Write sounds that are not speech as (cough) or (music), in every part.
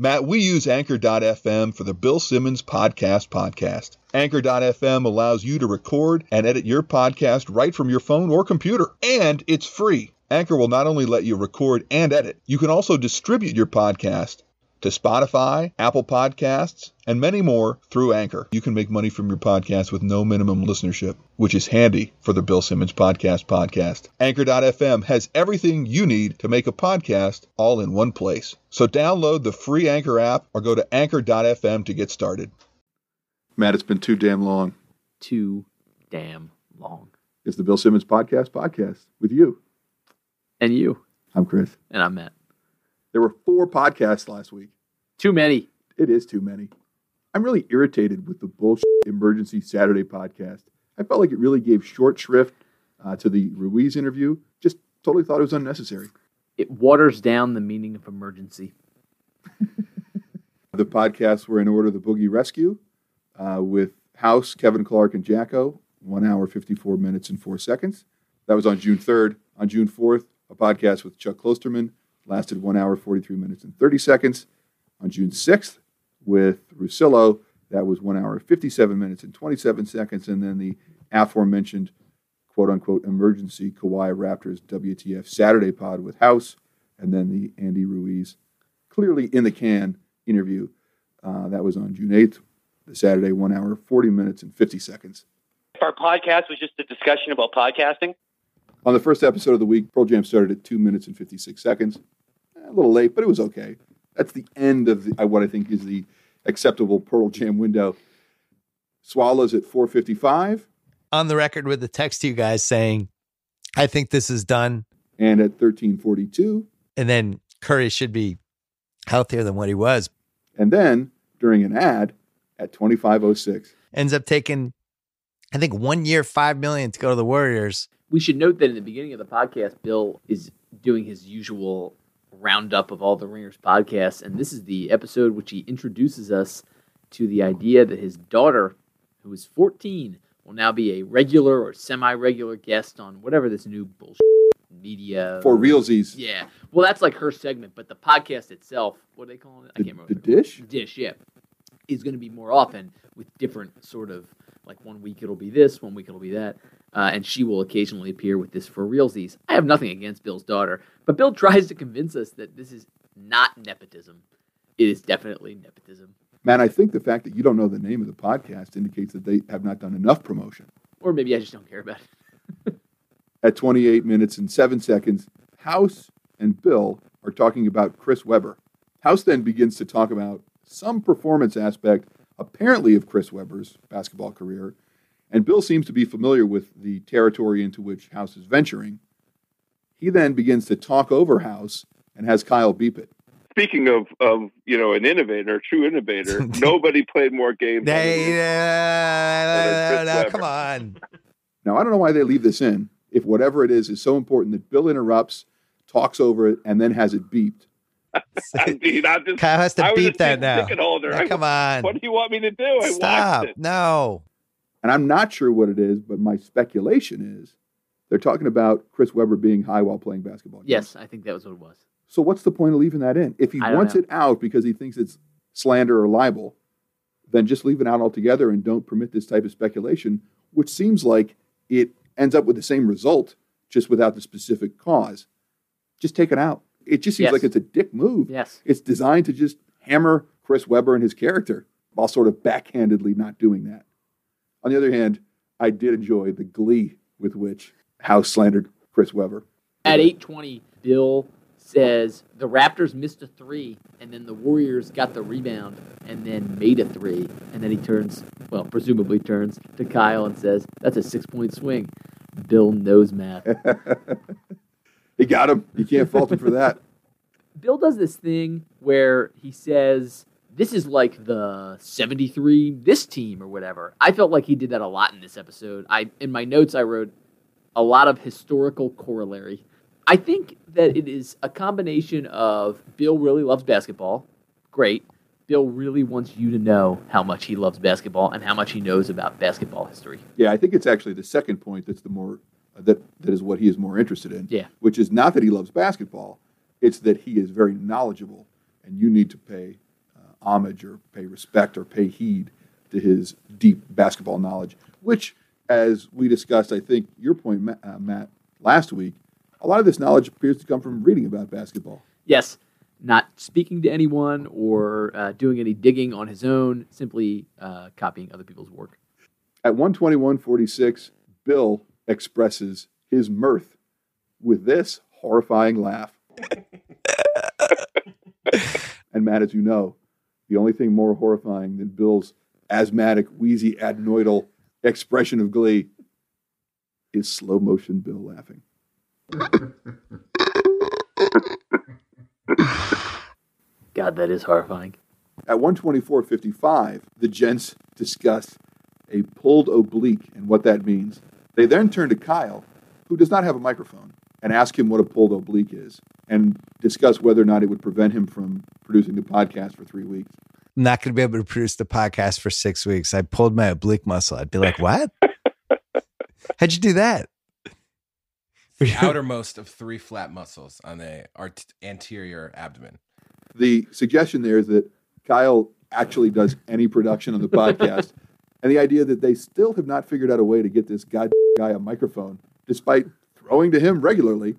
Matt, we use Anchor.fm for the Bill Simmons Podcast podcast. Anchor.fm allows you to record and edit your podcast right from your phone or computer, and it's free. Anchor will not only let you record and edit, you can also distribute your podcast to Spotify, Apple Podcasts, and many more through Anchor. You can make money from your podcast with no minimum listenership, which is handy for the Bill Simmons Podcast podcast. Anchor.fm has everything you need to make a podcast all in one place. So download the free Anchor app or go to Anchor.fm to get started. Matt, it's been too damn long. Too damn long. It's the Bill Simmons Podcast podcast with you. And you. I'm Chris. And I'm Matt. There were four podcasts last week. Too many. It is too many. I'm really irritated with the bullshit emergency Saturday podcast. I felt like it really gave short shrift uh, to the Ruiz interview. Just totally thought it was unnecessary. It waters down the meaning of emergency. (laughs) the podcasts were in order the Boogie Rescue uh, with House, Kevin Clark, and Jacko, one hour, 54 minutes, and four seconds. That was on June 3rd. On June 4th, a podcast with Chuck Klosterman, lasted one hour, 43 minutes, and 30 seconds. On June 6th, with Russillo, that was one hour, 57 minutes, and 27 seconds. And then the aforementioned quote unquote emergency Kawhi Raptors WTF Saturday pod with House, and then the Andy Ruiz clearly in the can interview. Uh, that was on June 8th, the Saturday, one hour, 40 minutes, and 50 seconds. Our podcast was just a discussion about podcasting. On the first episode of the week, Pearl Jam started at two minutes and 56 seconds a little late, but it was okay. That's the end of the, what I think is the acceptable Pearl Jam window. Swallows at 4:55. On the record with the text to you guys saying, "I think this is done," and at 13:42. And then Curry should be healthier than what he was. And then during an ad at 25:06, ends up taking, I think, one year, five million to go to the Warriors. We should note that in the beginning of the podcast, Bill is doing his usual roundup of all the Ringers podcasts, and this is the episode which he introduces us to the idea that his daughter, who is 14, will now be a regular or semi-regular guest on whatever this new bullshit media for realsies. Yeah, well, that's like her segment, but the podcast itself, what are they calling it? I can't remember. The dish. Dish, yeah, is going to be more often with different sort of like one week it'll be this, one week it'll be that uh, and she will occasionally appear with this for realsies. I have nothing against Bill's daughter, but Bill (laughs) tries to convince us that this is not nepotism. It is definitely nepotism. Man, I think the fact that you don't know the name of the podcast indicates that they have not done enough promotion. Or maybe I just don't care about it. (laughs) At 28 minutes and 7 seconds, House and Bill are talking about Chris Webber. House then begins to talk about some performance aspect, apparently, of Chris Webber's basketball career and Bill seems to be familiar with the territory into which House is venturing. He then begins to talk over House and has Kyle beep it. Speaking of, of you know, an innovator, a true innovator, (laughs) nobody played more games. They, uh, no, come on. Now, I don't know why they leave this in. If whatever it is is so important that Bill interrupts, talks over it, and then has it beeped. (laughs) I mean, I'm just, Kyle has to beep that now. Holder. now. Come on. What do you want me to do? I Stop. No. And I'm not sure what it is, but my speculation is they're talking about Chris Webber being high while playing basketball. Yes, I think that was what it was. So what's the point of leaving that in? If he wants know. it out because he thinks it's slander or libel, then just leave it out altogether and don't permit this type of speculation, which seems like it ends up with the same result, just without the specific cause. Just take it out. It just seems yes. like it's a dick move. Yes. It's designed to just hammer Chris Webber and his character while sort of backhandedly not doing that. On the other hand, I did enjoy the glee with which House slandered Chris Webber. At 8:20, Bill says the Raptors missed a three, and then the Warriors got the rebound and then made a three, and then he turns, well, presumably turns to Kyle and says, "That's a six-point swing." Bill knows math. (laughs) he got him. You can't fault him for that. (laughs) Bill does this thing where he says this is like the 73 this team or whatever. I felt like he did that a lot in this episode. I in my notes I wrote a lot of historical corollary. I think that it is a combination of Bill really loves basketball. Great. Bill really wants you to know how much he loves basketball and how much he knows about basketball history. Yeah, I think it's actually the second point that's the more uh, that that is what he is more interested in. Yeah. Which is not that he loves basketball, it's that he is very knowledgeable and you need to pay homage or pay respect or pay heed to his deep basketball knowledge, which, as we discussed, I think your point, Ma- uh, Matt, last week, a lot of this knowledge appears to come from reading about basketball. Yes, not speaking to anyone or uh, doing any digging on his own, simply uh, copying other people's work. At 121.46, Bill expresses his mirth with this horrifying laugh. (laughs) and Matt, as you know, the only thing more horrifying than Bill's asthmatic, wheezy, adenoidal expression of glee is slow motion Bill laughing. God, that is horrifying. At 124.55, the gents discuss a pulled oblique and what that means. They then turn to Kyle, who does not have a microphone, and ask him what a pulled oblique is and discuss whether or not it would prevent him from producing the podcast for three weeks. I'm not going to be able to produce the podcast for six weeks. I pulled my oblique muscle. I'd be like, what? (laughs) How'd you do that? The (laughs) outermost of three flat muscles on the art- anterior abdomen. The suggestion there is that Kyle actually does any production on the podcast, (laughs) and the idea that they still have not figured out a way to get this guy, guy a microphone, despite throwing to him regularly.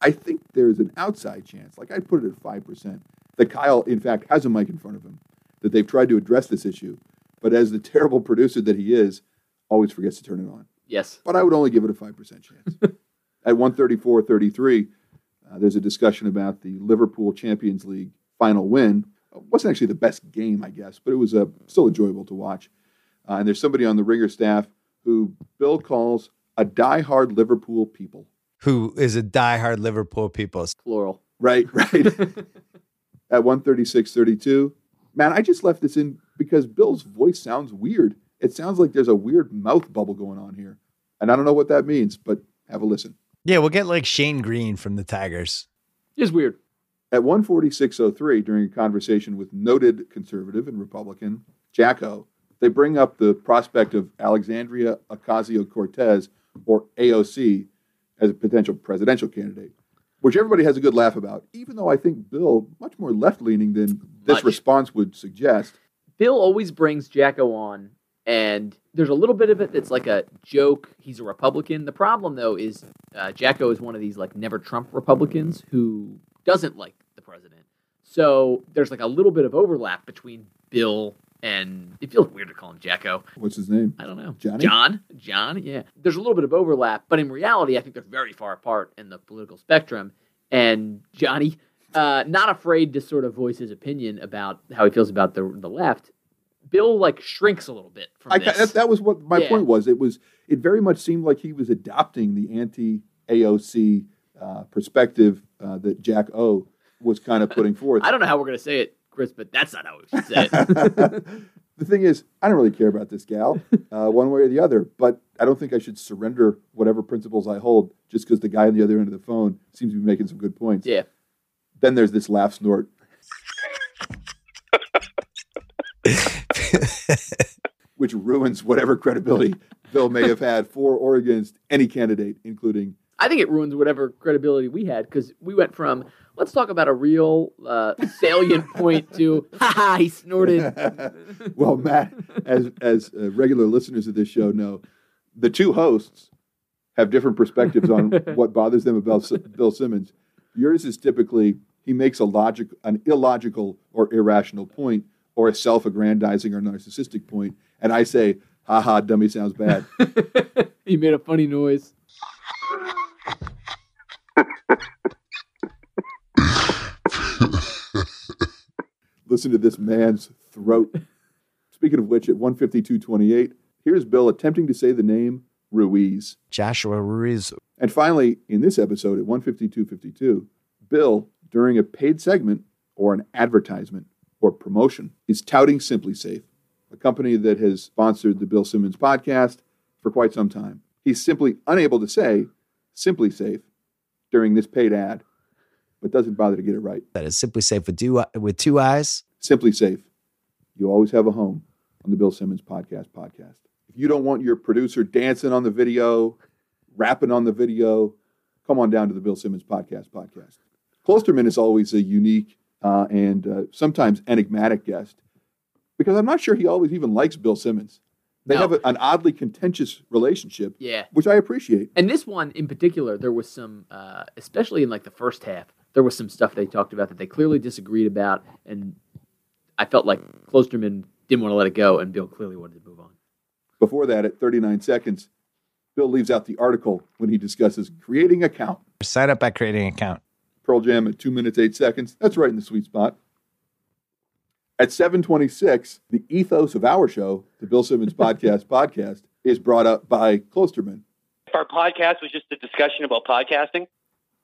I think there's an outside chance, like I'd put it at 5%, that Kyle, in fact, has a mic in front of him, that they've tried to address this issue, but as the (laughs) terrible producer that he is, always forgets to turn it on. Yes. But I would only give it a 5% chance. (laughs) At 134.33, uh, there's a discussion about the Liverpool Champions League final win. It wasn't actually the best game, I guess, but it was uh, still enjoyable to watch. Uh, and there's somebody on the Ringer staff who Bill calls a diehard Liverpool people. Who is a diehard Liverpool people? Plural. Right, (laughs) right. At 136.32, man, I just left this in because Bill's voice sounds weird. It sounds like there's a weird mouth bubble going on here. And I don't know what that means, but have a listen. Yeah, we'll get like Shane Greene from the Tigers. It's weird. At 146.03, during a conversation with noted conservative and Republican Jacko, they bring up the prospect of Alexandria Ocasio Cortez, or AOC, as a potential presidential candidate, which everybody has a good laugh about, even though I think Bill, much more left leaning than this Much. response would suggest. Bill always brings Jacko on, and there's a little bit of it that's like a joke. He's a Republican. The problem, though, is uh, Jacko is one of these like never Trump Republicans who doesn't like the president. So there's like a little bit of overlap between Bill and it feels weird to call him Jacko. What's his name? I don't know. Johnny? John? John? Yeah. There's a little bit of overlap, but in reality, I think they're very far apart in the political spectrum. And Johnny, uh, not afraid to sort of voice his opinion about how he feels about the the left. Bill like shrinks a little bit from I, this. that, that was what my Yeah. point was. It was it very much seemed like he was adopting the anti AOC uh, perspective uh, that Jacko was kind of putting forth. (laughs) I don't know how we're gonna say it, Chris, but that's not how it should say it. (laughs) the thing is, I don't really care about this gal, (laughs) uh, one way or the other. But I don't think I should surrender whatever principles I hold just because the guy on the other end of the phone seems to be making some good points. yeah. Then there's this laugh snort. (laughs) which ruins whatever credibility Bill may have had for or against any candidate, including I think it ruins whatever credibility we had because we went from let's talk about a real uh, salient (laughs) point to ha ha he snorted. (laughs) well, Matt, as as uh, regular listeners of this show know, the two hosts have different perspectives on (laughs) what bothers them about S- Bill Simmons. Yours is typically he makes a logic, an illogical or irrational point, or a self-aggrandizing or narcissistic point, and I say, "Ha ha, dummy sounds bad." he made a funny noise. (laughs) Listen to this man's throat. Speaking of which, at 152.28, here's Bill attempting to say the name Ruiz. Joshua Ruiz. And finally, in this episode at 152.52, Bill, during a paid segment or an advertisement or promotion, is touting SimpliSafe, a company that has sponsored the Bill Simmons podcast for quite some time. He's simply unable to say SimpliSafe during this paid ad, but doesn't bother to get it right. That is SimpliSafe with two with two eyes. SimpliSafe. You always have a home on the Bill Simmons Podcast podcast. If you don't want your producer dancing on the video, rapping on the video, come on down to the Bill Simmons Podcast podcast. Klosterman is always a unique uh, and uh, sometimes enigmatic guest, because I'm not sure he always even likes Bill Simmons. They No. have a, an oddly contentious relationship, Yeah. which I appreciate. And this one in particular, there was some, uh, especially in like the first half, there was some stuff they talked about that they clearly disagreed about, and I felt like Klosterman didn't want to let it go, and Bill clearly wanted to move on. Before that, at 39 seconds, Bill leaves out the article when he discusses creating account. Sign up by creating account. Pearl Jam at two minutes eight seconds. That's right in the sweet spot. At 726, the ethos of our show, the Bill Simmons (laughs) Podcast Podcast, is brought up by Klosterman. If our podcast was just a discussion about podcasting,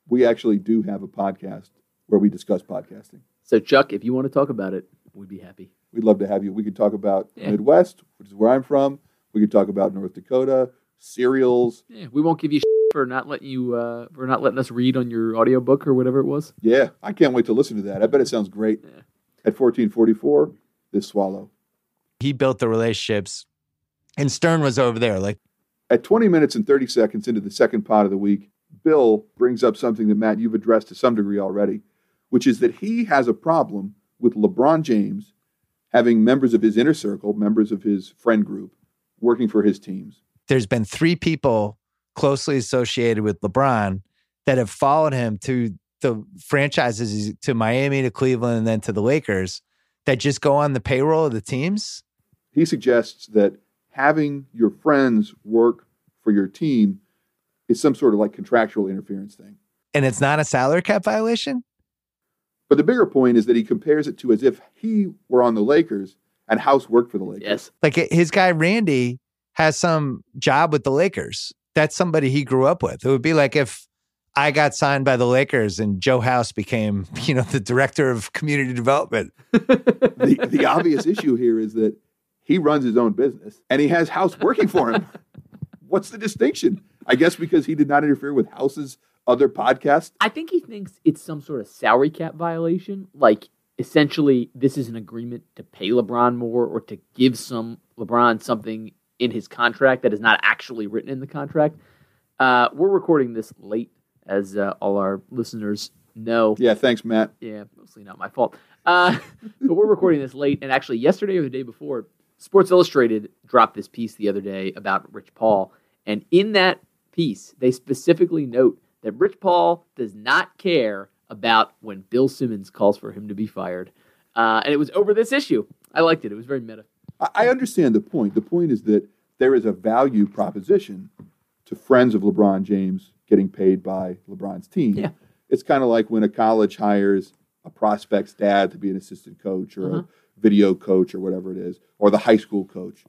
We actually do have a podcast where we discuss podcasting. So Chuck, if you want to talk about it, we'd be happy. We'd love to have you. We could talk about Yeah. Midwest, which is where I'm from. We could talk about North Dakota, cereals. Yeah, we won't give you for not letting you uh, for not letting us read on your audiobook or whatever it was. Yeah, I can't wait to listen to that. I bet it sounds great. Yeah. At 1444, this swallow. He built the relationships, and Stern was over there. Like, At 20 minutes and 30 seconds into the second pot of the week, Bill brings up something that, Matt, you've addressed to some degree already, which is that he has a problem with LeBron James having members of his inner circle, members of his friend group, working for his teams. there's been three people closely associated with LeBron that have followed him to the franchises to Miami, to Cleveland, and then to the Lakers that just go on the payroll of the teams. He suggests that having your friends work for your team is some sort of like contractual interference thing. And it's not a salary cap violation. But the bigger point is that he compares it to as if he were on the Lakers and House worked for the Lakers. Yes. Like his guy Randy has some job with the Lakers. That's somebody he grew up with. It would be like if I got signed by the Lakers and Joe House became, (laughs) you know, the director of community development. (laughs) the, the obvious issue here is that he runs his own business and he has House working for him. (laughs) What's the distinction? I guess because he did not interfere with House's other podcast. I think he thinks it's some sort of salary cap violation. Like essentially, this is an agreement to pay LeBron more or to give some LeBron something in his contract that is not actually written in the contract. Uh, we're recording this late, as uh, all our listeners know. Yeah, thanks, Matt. Yeah, mostly not my fault. Uh, (laughs) but we're recording this late, and actually, yesterday or the day before, Sports Illustrated dropped this piece the other day about Rich Paul, and in that piece, they specifically note that Rich Paul does not care about when Bill Simmons calls for him to be fired, uh, and it was over this issue. I liked it; it was very meta. I I understand the point. The point is that there is a value proposition to friends of LeBron James getting paid by LeBron's team. Yeah. It's kind of like when a college hires a prospect's dad to be an assistant coach or Uh-huh. a video coach or whatever it is, or the high school coach.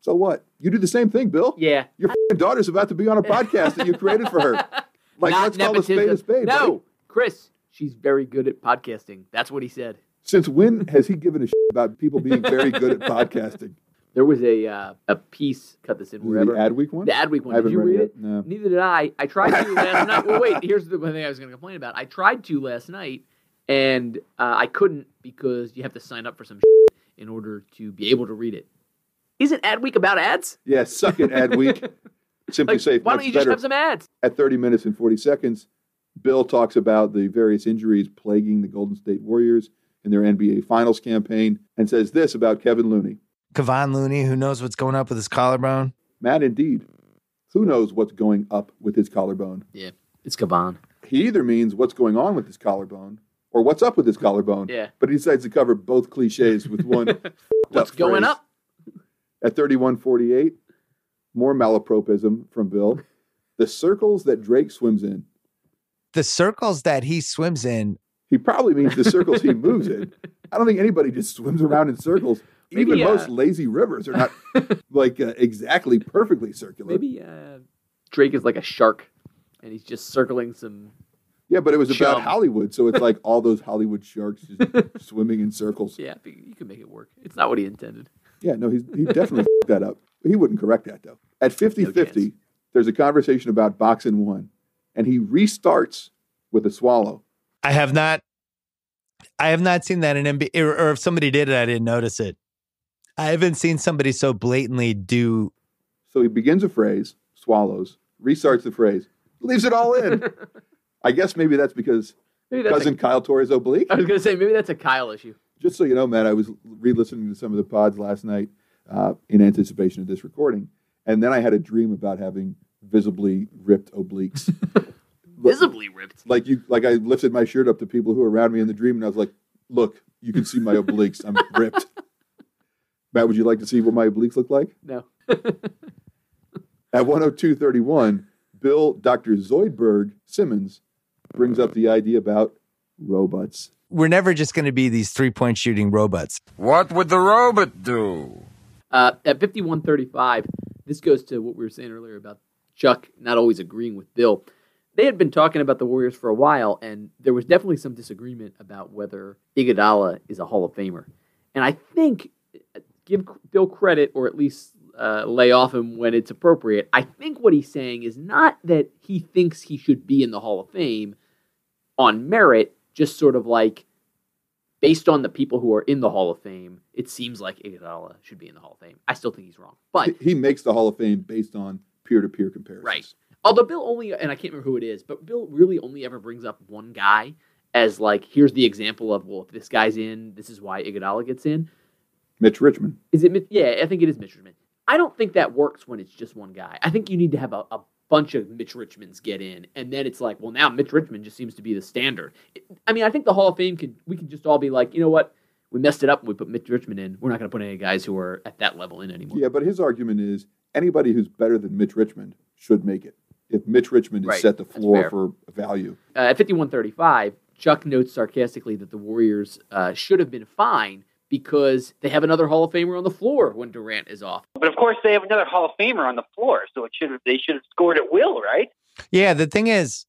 So what? You do the same thing, Bill. Yeah, Your f***ing daughter's about to be on a podcast that you created for her. (laughs) Like, Not let's call a spade a spade. No, buddy. Chris, she's very good at podcasting. That's what he said. Since when has he given a shit about people being very good at podcasting? There was a uh, a piece. Cut this in wherever. The Adweek one? The Adweek one. I Did you read read it? it. No. Neither did I. I tried to last (laughs) night. Well, wait. Here's the one thing I was going to complain about. I tried to last night, and uh, I couldn't because you have to sign up for some (laughs) in order to be able to read it. Isn't Adweek about ads? Yeah, suck it, Adweek. (laughs) Simply Like, safe. why don't you just have some ads? At 30 minutes and 40 seconds, Bill talks about the various injuries plaguing the Golden State Warriors in their NBA Finals campaign and says this about Kevin Looney. Kevon Looney, who knows what's going up with his collarbone? Matt, indeed. Who knows what's going up with his collarbone? Yeah, it's Kavan. He either means what's going on with his collarbone or what's up with his collarbone. Yeah. But he decides to cover both cliches with one. (laughs) What's going phrase. up? At 3148, more malapropism from Bill. The circles that Drake swims in. The circles that he swims in, He probably means the circles he moves in. (laughs) I don't think anybody just swims around in circles. Maybe, Even uh, most lazy rivers are not (laughs) like uh, exactly perfectly circular. Maybe uh, Drake is like a shark, and he's just circling some. Yeah, but it was about Hollywood, so it's like (laughs) all those Hollywood sharks just (laughs) swimming in circles. Yeah, you can make it work. It's not what he intended. Yeah, no, he's, he definitely f***ed that up. He wouldn't correct that though. At 50 No 50, chance. there's a conversation about boxing one, and he restarts with a swallow. I have not I have not seen that in NBA or, or if somebody did it, I didn't notice it. I haven't seen somebody so blatantly do So he begins a phrase, swallows, restarts the phrase, leaves it all in. (laughs) I guess maybe that's because Maybe that's cousin a, Kyle Torres oblique. I was gonna say maybe that's a Kyle issue. Just so you know, Matt, I was re-listening to some of the pods last night uh, in anticipation of this recording, and then I had a dream about having visibly ripped obliques. (laughs) Visibly ripped. like you, like I lifted my shirt up to people who were around me in the dream, and I was like, "Look, you can see my obliques. I'm ripped." (laughs) Matt, would you like to see what my obliques look like? No. (laughs) At 102.31, Bill Dr. Zoidberg Simmons brings up the idea about robots. We're never just going to be these three point shooting robots. What would the robot do? Uh, at 51.35, this goes to what we were saying earlier about Chuck not always agreeing with Bill. They had been talking about the Warriors for a while, and there was definitely some disagreement about whether Iguodala is a Hall of Famer. And I think, uh, give Bill credit, or at least uh, lay off him when it's appropriate. I think what he's saying is not that he thinks he should be in the Hall of Fame on merit, just sort of like based on the people who are in the Hall of Fame, it seems like Iguodala should be in the Hall of Fame. I still think he's wrong, but He- makes the Hall of Fame based on peer-to-peer comparisons. Right. although Bill only and I can't remember who it is, but Bill really only ever brings up one guy as like here's the example of well if this guy's in, this is why Iguodala gets in. Mitch Richmond. Is it? Mitch- Yeah, I think it is Mitch Richmond. I don't think that works when it's just one guy. I think you need to have a, a bunch of Mitch Richmonds get in, and then it's like, well, now Mitch Richmond just seems to be the standard. It- I mean, I think the Hall of Fame could we could just all be like, you know what, we messed it up. and We put Mitch Richmond in. We're not going to put any guys who are at that level in anymore. Yeah, but his argument is anybody who's better than Mitch Richmond should make it. If Mitch Richmond has Right. set the floor for value. Uh, at 51.35, Chuck notes sarcastically that the Warriors uh, should have been fine because they have another Hall of Famer on the floor when Durant is off. But of course, they have another Hall of Famer on the floor, so it should they should have scored at will, right? Yeah, the thing is,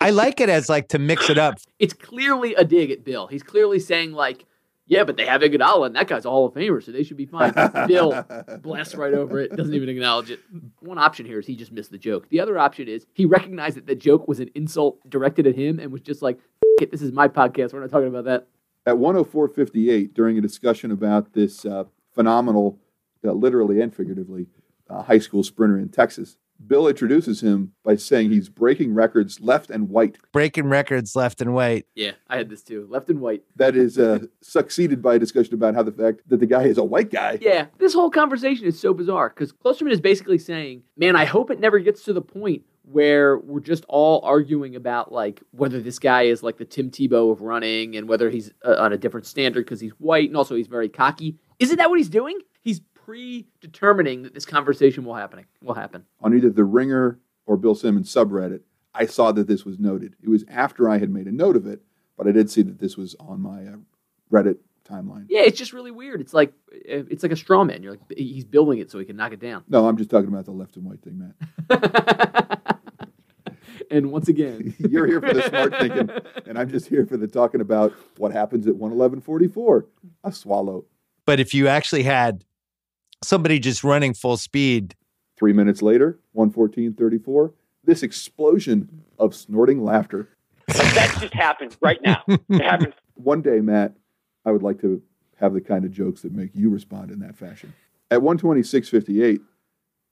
I like it as like to mix it up. (laughs) It's clearly a dig at Bill. He's clearly saying like, yeah, but they have Iguodala and that guy's a Hall of Famer, so they should be fine. (laughs) Bill blasts right over it, doesn't even acknowledge it. One option here is he just missed the joke. The other option is he recognized that the joke was an insult directed at him and was just like, it, this is my podcast. We're not talking about that. At 104.58, during a discussion about this uh, phenomenal, uh, literally and figuratively, uh, high school sprinter in Texas, Bill introduces him by saying he's breaking records left and white. Breaking records left and right. Yeah, I had this too. Left and white. That is uh, succeeded by a discussion about how the fact that the guy is a white guy. Yeah, this whole conversation is so bizarre because Klosterman is basically saying, "Man, I hope it never gets to the point where we're just all arguing about like whether this guy is like the Tim Tebow of running and whether he's uh, on a different standard because he's white and also he's very cocky." Isn't that what he's doing? He's predetermining that this conversation will happen. Will happen. on either the Ringer or Bill Simmons subreddit, I saw that this was noted. It was after I had made a note of it, but I did see that this was on my uh, Reddit timeline. Yeah, it's just really weird. It's like it's like a straw man. You're like he's building it so he can knock it down. No, I'm just talking about the left and white thing, Matt. (laughs) and once again, (laughs) You're here for the smart thinking, and I'm just here for the talking about what happens at 111.44. A swallow. But if you actually had somebody just running full speed, Three minutes later, 114.34, this explosion of snorting laughter. Like that just happened right now. It (laughs) happened. One day, Matt, I would like to have the kind of jokes that make you respond in that fashion. At 126.58,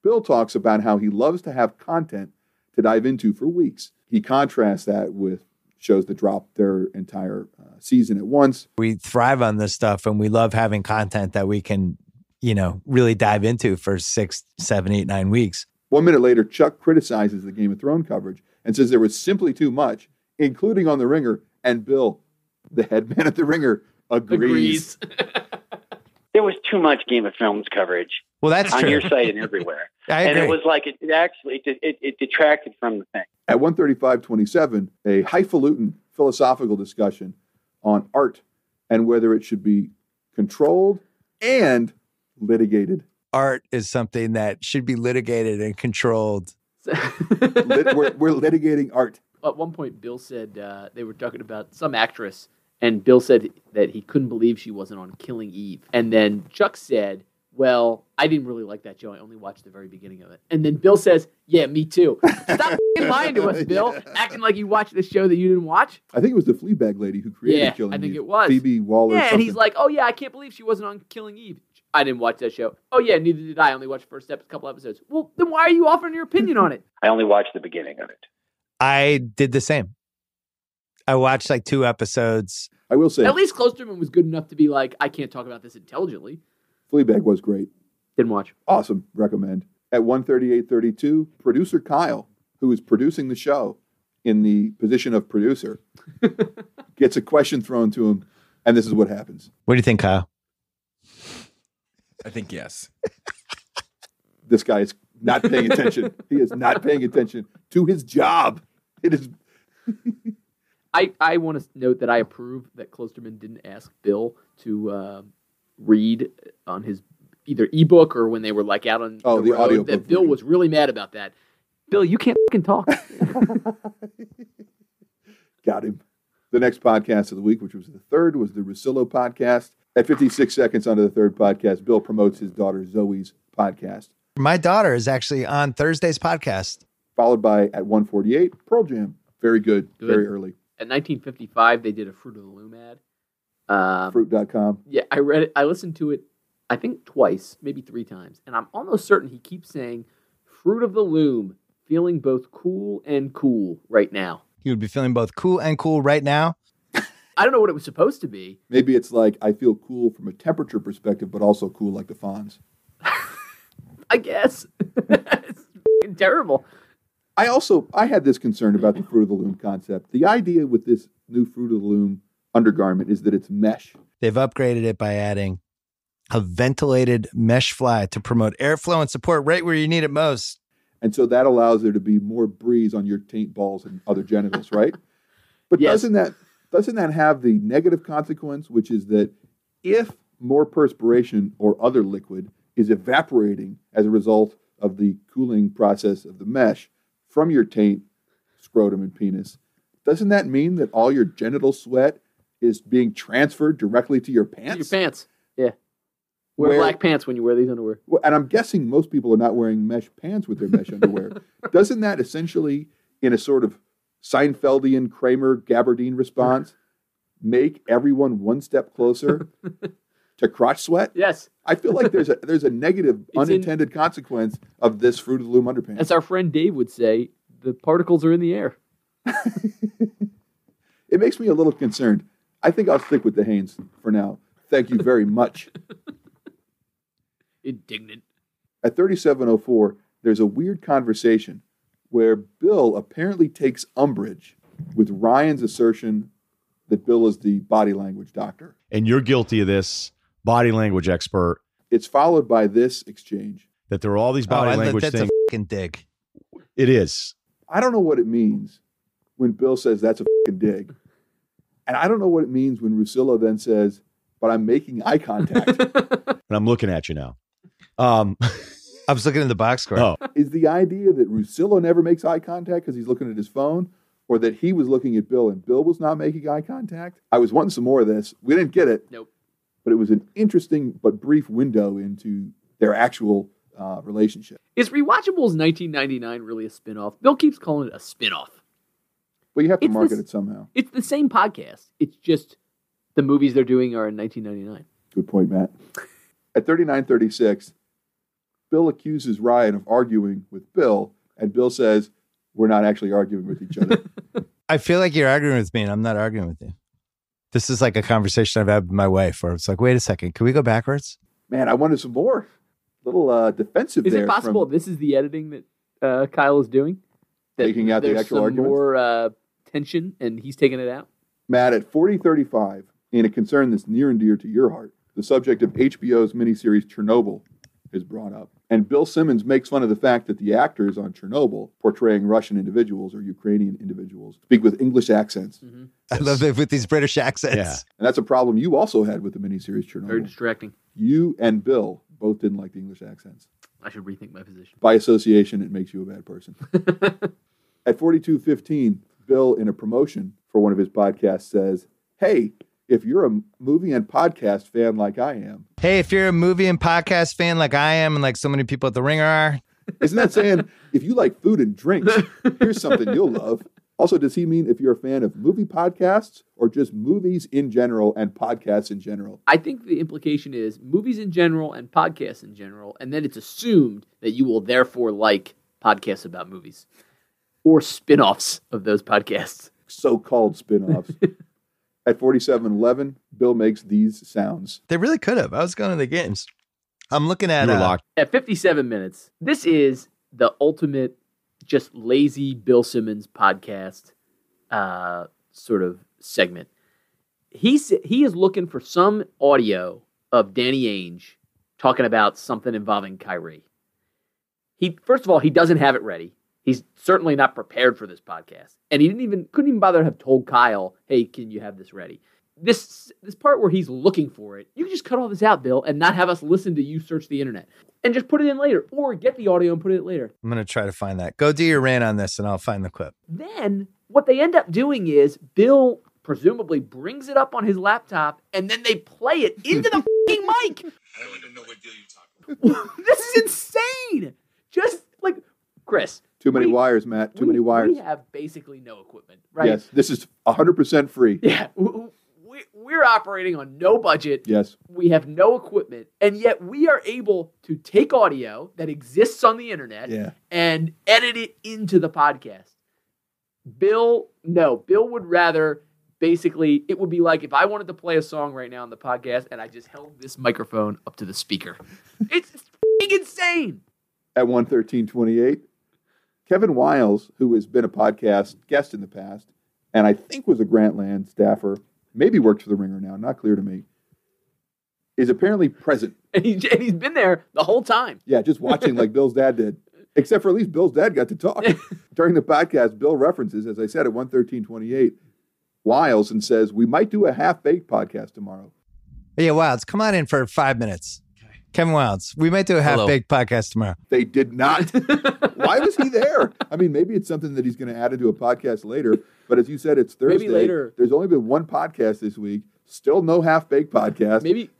Bill talks about how he loves to have content to dive into for weeks. He contrasts that with shows that drop their entire uh, season at once. we thrive on this stuff and we love having content that we can, you know, really dive into for six, seven, eight, nine weeks. One minute later, Chuck criticizes the Game of Thrones coverage and says there was simply too much, including on The Ringer. And Bill, the head man at The Ringer, agrees. agrees. (laughs) There was too much Game of Thrones coverage Well, that's on true. your site and (laughs) everywhere, I and it was like it, it actually it, it, it detracted from the thing. At 135.27, a highfalutin philosophical discussion on art and whether it should be controlled and litigated. Art is something that should be litigated and controlled. (laughs) Lit- we're, we're litigating art. At one point, Bill said uh, they were talking about some actress, and Bill said that he couldn't believe she wasn't on Killing Eve. And then Chuck said, "Well, I didn't really like that show. I only watched the very beginning of it." And then Bill says, "Yeah, me too." Stop (laughs) lying to us, Bill. Acting like you watched the show that you didn't watch. I think it was the Fleabag lady who created Yeah, Killing I think Eve. it was. Phoebe Waller. Yeah, and he's like, "Oh yeah, I can't believe she wasn't on Killing Eve." I didn't watch that show. Oh yeah, neither did I. I only watched the first ep- couple episodes. Well, then why are you offering your opinion on it? I only watched the beginning of it. I did the same. I watched like two episodes. I will say, At least Klosterman was good enough to be like, I can't talk about this intelligently. Fleabag was great. Didn't watch. Awesome. Recommend. At 138.32, producer Kyle, who is producing the show in the position of producer, (laughs) gets a question thrown to him, and this is what happens. What do you think, Kyle? I think yes. This guy is not paying attention. he is not paying attention to his job. It is (laughs) I, I want to note that I approve that Klosterman didn't ask Bill to uh, read on his either ebook or when they were like out on Oh, the road, audiobook That Bill version. was really mad about that. Bill, you can't fucking talk. (laughs) Got him. The next podcast of the week, which was the third, was the Russillo podcast. At 56 seconds onto the third podcast, Bill promotes his daughter Zoe's podcast, My daughter is actually on Thursday's podcast. followed by at 148, Pearl Jam. Very good, Good. very early. At 1955, they did a Fruit of the Loom ad. Um, Fruit.com. Yeah, I read it. I listened to it, I think twice, maybe three times, and I'm almost certain he keeps saying "Fruit of the Loom," feeling both cool and cool right now. He would be feeling both cool and cool right now. I don't know what it was supposed to be. Maybe it's like I feel cool from a temperature perspective, but also cool like the Fonz. (laughs) I guess (laughs) it's fucking terrible. I also I had this concern about the Fruit of the Loom concept. The idea with this new Fruit of the Loom undergarment is that it's mesh. They've upgraded it by adding a ventilated mesh fly to promote airflow and support right where you need it most. And so that allows there to be more breeze on your taint balls and other genitals, right? (laughs) But Yes. doesn't that doesn't that have the negative consequence, which is that if more perspiration or other liquid is evaporating as a result of the cooling process of the mesh from your taint, scrotum, and penis, doesn't that mean that all your genital sweat is being transferred directly to your pants? Your pants, yeah. Wear Where- black pants when you wear these underwear. Well, and I'm guessing most people are not wearing mesh pants with their mesh underwear. (laughs) Doesn't that essentially, in a sort of Seinfeldian Kramer Gabardine response, make everyone one step closer (laughs) to crotch sweat? Yes, I feel like there's a there's a negative in- unintended consequence of this Fruit of the Loom underpants. as our friend Dave would say, the particles are in the air. (laughs) It makes me a little concerned. I think I'll stick with the Hanes for now. Thank you very much. (laughs) Indignant. At 3704, there's a weird conversation where Bill apparently takes umbrage with Ryan's assertion that Bill is the body language doctor. and you're guilty of this body language expert It's followed by this exchange. that there are all these Oh, body I- language that's things a fucking dig. it is I don't know what it means when Bill says that's a fucking dig. And I don't know what it means when Russillo then says, but I'm making eye contact. (laughs) and i'm looking at you now um (laughs) I was looking at the box score. oh is the idea that Russillo never makes eye contact because he's looking at his phone? Or that he was looking at Bill and Bill was not making eye contact? I was wanting some more of this. We didn't get it. Nope. but it was an interesting but brief window into their actual uh, relationship. Is Rewatchables 1999 really a spin-off? Bill keeps calling it a spin-off. But you have to It's market this- it somehow. It's the same podcast. It's just the movies they're doing are in 1999. Good point, Matt. At 3936, Bill accuses Ryan of arguing with Bill, and Bill says, We're not actually arguing with each other. (laughs) I feel like you're arguing with me, and I'm not arguing with you. This is like a conversation I've had with my wife where it's like, wait a second, can we go backwards? Man, I wanted some more. little uh, defensive Is there. it possible from- this is the editing that uh, Kyle is doing? That Taking out the there's actual some arguments? more uh, tension, and he's taking it out. Matt, at 4035, in a concern that's near and dear to your heart, the subject of HBO's miniseries Chernobyl is brought up. And Bill Simmons makes fun of the fact that the actors on Chernobyl, portraying Russian individuals or Ukrainian individuals, speak with English accents. Mm-hmm. I love it with these British accents. Yeah. And that's a problem you also had with the miniseries Chernobyl. Very distracting. You and Bill both didn't like the English accents. I should rethink my position. By association, it makes you a bad person. (laughs) At 4215, Bill, in a promotion for one of his podcasts, says, Hey, if you're a movie and podcast fan like I am, Hey, if you're a movie and podcast fan like I am, and like so many people at the Ringer are, isn't that saying (laughs) if you like food and drinks, here's something you'll love? Also, does he mean if you're a fan of movie podcasts or just movies in general and podcasts in general? I think the implication is movies in general and podcasts in general, and then it's assumed that you will therefore like podcasts about movies or spin offs of those podcasts. so-called spin-offs. (laughs) At 4711, Bill makes these sounds. They really could have. I was going to the games. I'm looking at You were uh. At 57 minutes, this is the ultimate, just lazy Bill Simmons podcast uh, sort of segment. He's he is looking for some audio of Danny Ainge talking about something involving Kyrie. He first of all he doesn't have it ready. He's certainly not prepared for this podcast, and he didn't even couldn't even bother to have told Kyle, "Hey, can you have this ready?" This this part where he's looking for it, you can just cut all this out, Bill, and not have us listen to you search the internet, and just put it in later, or get the audio and put it later. I'm going to try to find that. Go do your rant on this, and I'll find the clip. Then what they end up doing is Bill presumably brings it up on his laptop, and then they play it into the (laughs) fucking mic. I don't even know what deal you're talking (laughs) this is insane. Just like Chris, Too many We- wires, Matt. Too we, many wires. We have basically no equipment, right? Yes, this is 100% free. Yeah. We, we're operating on no budget. Yes. We have no equipment, and yet we are able to take audio that exists on the internet Yeah. and edit it into the podcast. Bill, no, Bill would rather basically, it would be like if I wanted to play a song right now on the podcast and I just held this microphone up to the speaker. (laughs) It's f***ing insane. At 11328, Kevin Wildes, who has been a podcast guest in the past, and I think was a Grantland staffer, maybe worked for the Ringer now, not clear to me, is apparently present. (laughs) And, he, and he's been there the whole time. Yeah, just watching like (laughs) Bill's dad did. Except for at least Bill's dad got to talk. (laughs) During the podcast, Bill references, as I said, at 11328, Wildes and says, We might do a half baked podcast tomorrow. Yeah, Wildes, come on in for five minutes. Kevin Wildes, we might do a half baked podcast tomorrow. They did not. (laughs) Why was he there? I mean, maybe it's something that he's going to add into a podcast later. But as you said, it's Thursday. Maybe later. There's only been one podcast this week. Still no half baked podcast. Maybe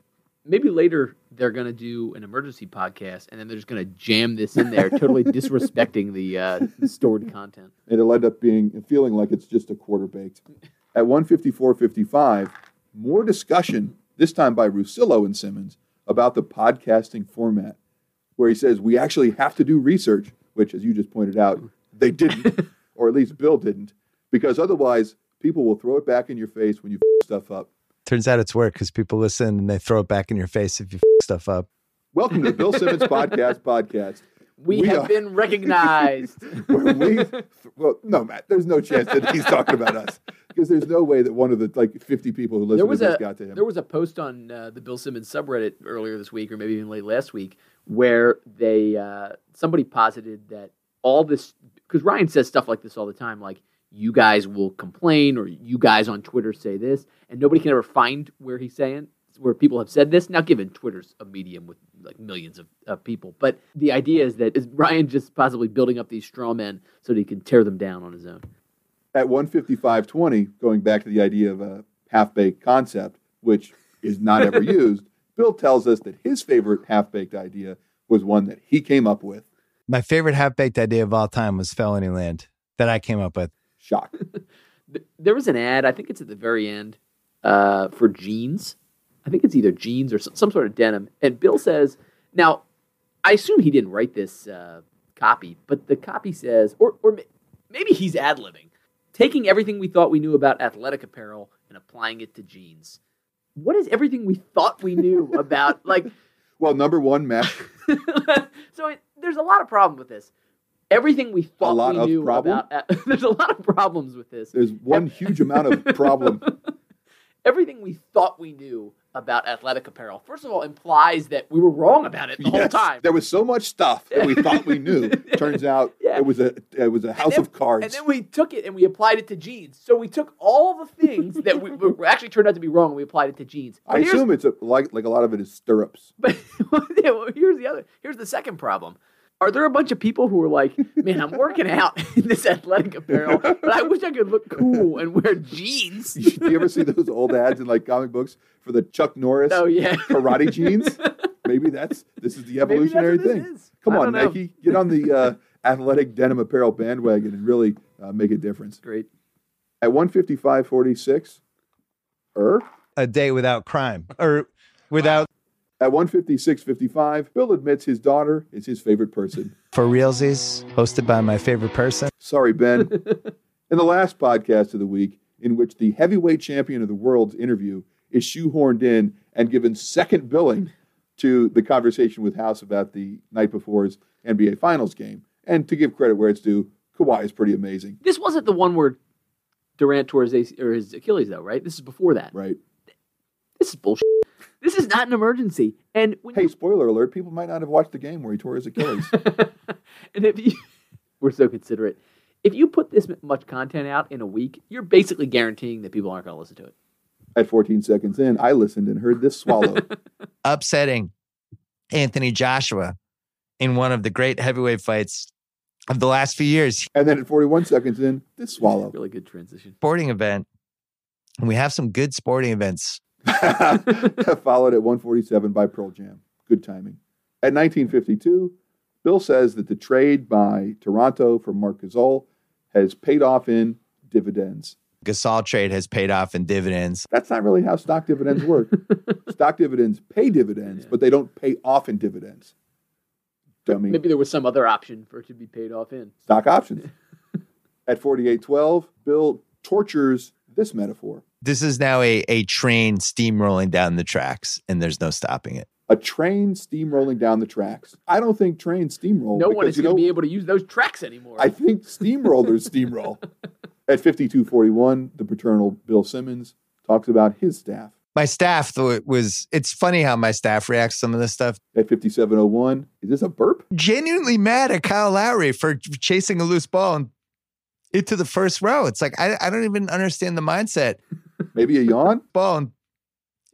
maybe later they're gonna do an emergency podcast and then they're just gonna jam this in there, totally (laughs) disrespecting the uh, stored content. It'll end up being feeling like it's just a quarter baked. At 154.55, more discussion, this time by Russillo and Simmons, about the podcasting format, where he says we actually have to do research, which, as you just pointed out, they didn't, (laughs) or at least Bill didn't, because otherwise people will throw it back in your face when you f- stuff up. Turns out it's work because people listen and they throw it back in your face if you f- stuff up. Welcome to the Bill Simmons (laughs) Podcast Podcast. We, We have are- been recognized. (laughs) we well no matt there's no chance that he's talking about us because there's no way that one of the like 50 people who there listen was to this a got to him there was a post on uh, the Bill Simmons subreddit earlier this week, or maybe even late last week, where they uh, somebody posited that all this because Ryan says stuff like this all the time, like you guys will complain or you guys on Twitter say this, and nobody can ever find where he's saying where people have said this. Now, given Twitter's a medium with like millions of, of people, but the idea is that is Ryan just possibly building up these straw men so that he can tear them down on his own. At 155.20 going back to the idea of a half-baked concept which is not ever (laughs) used bill tells us that his favorite half-baked idea was one that he came up with. My favorite half baked idea of all time was Felony Land that I came up with. shock. (laughs) There was an ad i think it's at the very end uh, for jeans. I think it's either jeans or some, some sort of denim. And bill says now i assume he didn't write this uh, copy but the copy says or, or maybe he's ad-libbing taking everything we thought we knew about athletic apparel and applying it to jeans. What is everything we thought we knew (laughs) about like well number one matt (laughs) so it, there's a lot of problem with this. Everything we thought lot we of knew problem? about (laughs) there's a lot of problems with this. There's one huge amount of problem. Everything we thought we knew about athletic apparel, first of all, implies that we were wrong about it the whole time. there was so much stuff that we thought we knew (laughs) turns out Yeah. it was a it was a house then- of cards And then we took it and we applied it to jeans. So we took all the things that we, were actually turned out to be wrong and we applied it to jeans. i But here's- assume it's a, like like a lot of it is stirrups (laughs) But well, here's the other. Here's the second problem. Are there a bunch of people who are like, man, I'm working out (laughs) in this athletic apparel, but I wish I could look cool and wear jeans? Do you ever see those old ads in like comic books for the Chuck Norris Oh yeah, karate jeans? (laughs) Maybe that's this is the Maybe that's evolutionary what this thing. is. Come on, don't know. Nike, get on the uh, athletic denim apparel bandwagon and really uh, make a difference. Great. At one fifty five forty six, er A day without crime or without at one fifty six fifty five, Bill admits his daughter is his favorite person. for realsies, hosted by my favorite person. Sorry, Ben. (laughs) In the last podcast of the week, in which the heavyweight champion of the world's interview is shoehorned in and given second billing to the conversation with House about the night before's NBA Finals game. And to give credit where it's due, Kawhi is pretty amazing, This wasn't the one where Durant tore his, AC, or his Achilles, though, right? This is before that. right? This is bullshit. This is not an emergency. And when Hey, spoiler alert, people might not have watched the game where he tore his Achilles. (laughs) and if you, (laughs) we're so considerate. If you put this much content out in a week, you're basically guaranteeing that people aren't going to listen to it. At 14 seconds in, I listened and heard this swallow. (laughs) upsetting Anthony Joshua in one of the great heavyweight fights of the last few years. and then at 41 seconds in, this swallow. Really good transition. Sporting event. And we have some good sporting events. (laughs) Followed at 147 by Pearl Jam. Good timing. At 1952, Bill says that the trade by Toronto for Marc Gasol has paid off in dividends. Gasol trade has paid off in dividends. That's not really how stock dividends work. (laughs) stock dividends pay dividends, Yeah. but they don't pay off in dividends. Dummy. Maybe there was some other option for it to be paid off in. Stock options. (laughs) At 4812, Bill tortures this metaphor. This is now a, a train steamrolling down the tracks, and there's no stopping it. A train steamrolling down the tracks. I don't think trains steamroll. no one is going to be able to use those tracks anymore. I think steamrollers (laughs) steamroll. At 5241, the paternal Bill Simmons talks about his staff. My staff, though, it was, it's funny how my staff reacts to some of this stuff. At 5701, is this a burp? Genuinely mad at Kyle Lowry for chasing a loose ball and into the first row. It's like, I, I don't even understand the mindset. Maybe a yawn? (laughs) Ball and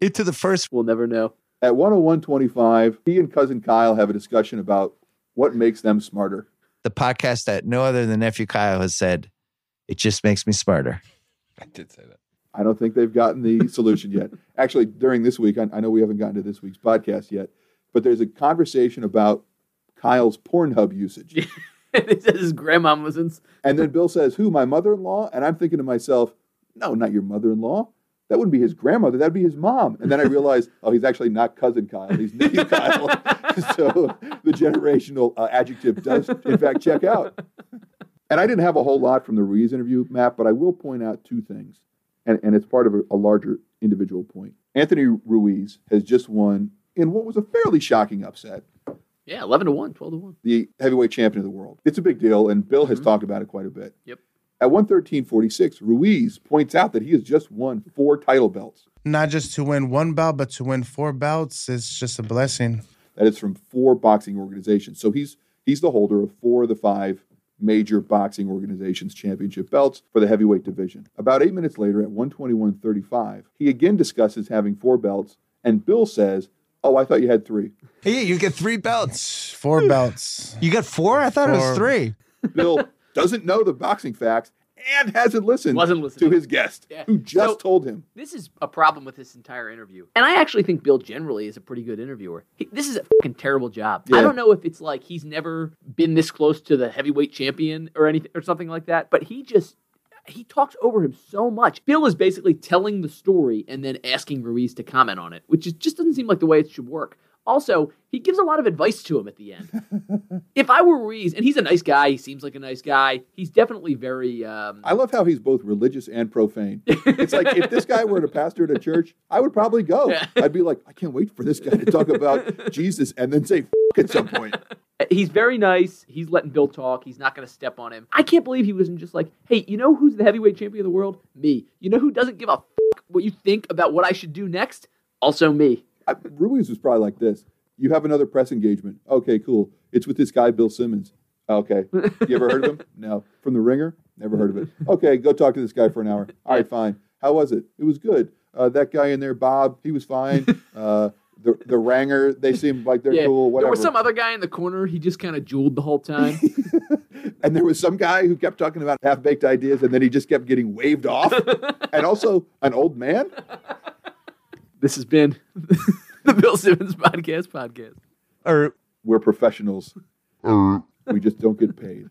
into the first we'll never know. At 10125, he and cousin Kyle have a discussion about what makes them smarter. the podcast that no other than nephew Kyle has said, it just makes me smarter. I did say that. I don't think they've gotten the (laughs) solution yet. Actually, during this week, I, I know we haven't gotten to this week's podcast yet, but there's a conversation about Kyle's Pornhub usage. (laughs) it says his grandmama's in. And then Bill says, Who, my mother in law? And I'm thinking to myself, No, not your mother in law. That wouldn't be his grandmother. That'd be his mom. And then I realized, oh, he's actually not cousin Kyle. He's (laughs) nephew Kyle. so the generational uh, adjective does, in fact, check out. And I didn't have a whole lot from the Ruiz interview, Matt, but I will point out two things. And, and it's part of a, a larger individual point. Anthony Ruiz has just won in what was a fairly shocking upset Yeah, 11 to 1, 12 to 1. the heavyweight champion of the world. It's a big deal, and Bill has Mhm. talked about it quite a bit. Yep. At 113.46, Ruiz points out that he has just won four title belts. Not just to win one belt, but to win four belts is just a blessing. That is from four boxing organizations. So he's he's the holder of four of the five major boxing organizations championship belts for the heavyweight division. About eight minutes later, at 121.35, he again discusses having four belts, and Bill says, "Oh, I thought you had three. Hey, you get three belts. Four belts. You got four? I thought it was Four. three. Bill (laughs) doesn't know the boxing facts and hasn't listened Wasn't to his guest, Yeah. who just So- told him. This is a problem with this entire interview. And I actually think Bill generally is a pretty good interviewer. He, this is a fucking terrible job. Yeah. I don't know if it's like he's never been this close to the heavyweight champion or anything or something like that, but he just he talks over him so much. Bill is basically telling the story and then asking Ruiz to comment on it, which is, just doesn't seem like the way it should work. Also, he gives a lot of advice to him at the end. (laughs) if I were Ruiz, and he's a nice guy, he seems like a nice guy. He's definitely very. Um, I love how he's both religious and profane. It's like if this guy were a pastor at a church, I would probably go. Yeah. I'd be like, I can't wait for this guy to talk about (laughs) Jesus and then say F- at some point. He's very nice. He's letting Bill talk. He's not going to step on him. I can't believe he wasn't just like, hey, you know who's the heavyweight champion of the world? Me. You know who doesn't give a f- what you think about what I should do next? Also me. I, Ruiz was probably like this. You have another press engagement. Okay, cool. It's with this guy, Bill Simmons. Okay. You ever heard of him? (laughs) No. From The Ringer? Never heard of it. Okay, go talk to this guy for an hour. All right, fine. How was it? It was good. Uh, that guy in there, Bob, he was fine. (laughs) Uh, the the Ranger, they seem like they're yeah. cool. Whatever. There was some other guy in the corner. He just kind of jeweled the whole time. (laughs) and there was some guy who kept talking about half baked ideas, and then he just kept getting waved off. and also an old man. This has been (laughs) the Bill Simmons Podcast podcast. Or We're professionals. we just don't get paid.